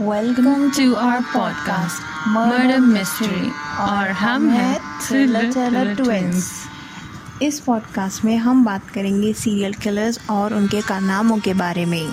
Welcome to our podcast murder mystery और हम हैं थ्रिलर टेलर ट्विंस इस पॉडकास्ट में हम बात करेंगे सीरियल किलर्स और उनके कारनामों के बारे में।